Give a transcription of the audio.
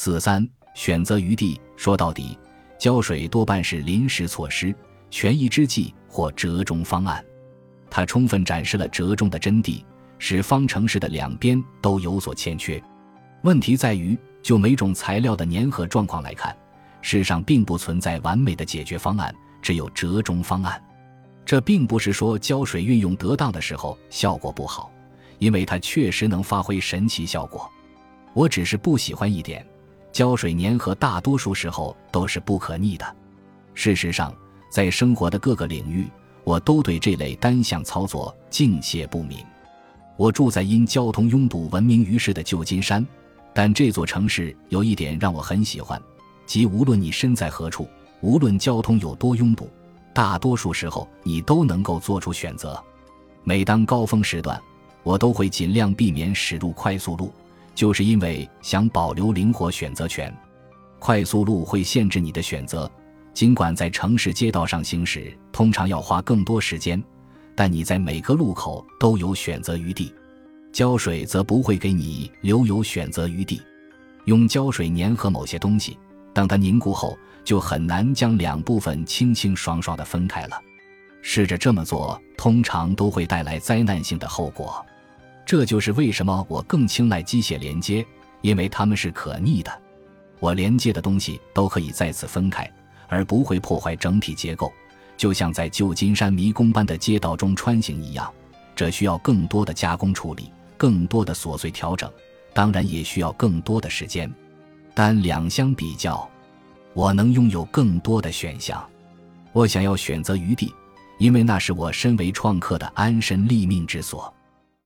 四三选择余地，说到底，胶水多半是临时措施、权宜之计或折中方案。它充分展示了折中的真谛，使方程式的两边都有所欠缺。问题在于，就每种材料的粘合状况来看，世上并不存在完美的解决方案，只有折中方案。这并不是说胶水运用得当的时候效果不好，因为它确实能发挥神奇效果。我只是不喜欢一点。胶水粘合大多数时候都是不可逆的。事实上，在生活的各个领域，我都对这类单向操作敬谢不敏。我住在因交通拥堵闻名于世的旧金山，但这座城市有一点让我很喜欢，即无论你身在何处，无论交通有多拥堵，大多数时候你都能够做出选择。每当高峰时段，我都会尽量避免驶入快速路。就是因为想保留灵活选择权，快速路会限制你的选择。尽管在城市街道上行驶通常要花更多时间，但你在每个路口都有选择余地。胶水则不会给你留有选择余地。用胶水粘合某些东西，等它凝固后，就很难将两部分清清爽爽地分开了。试着这么做，通常都会带来灾难性的后果。这就是为什么我更青睐机械连接，因为它们是可逆的。我连接的东西都可以再次分开，而不会破坏整体结构，就像在旧金山迷宫般的街道中穿行一样。这需要更多的加工处理，更多的琐碎调整，当然也需要更多的时间。但两相比较，我能拥有更多的选项。我想要选择余地，因为那是我身为创客的安身立命之所。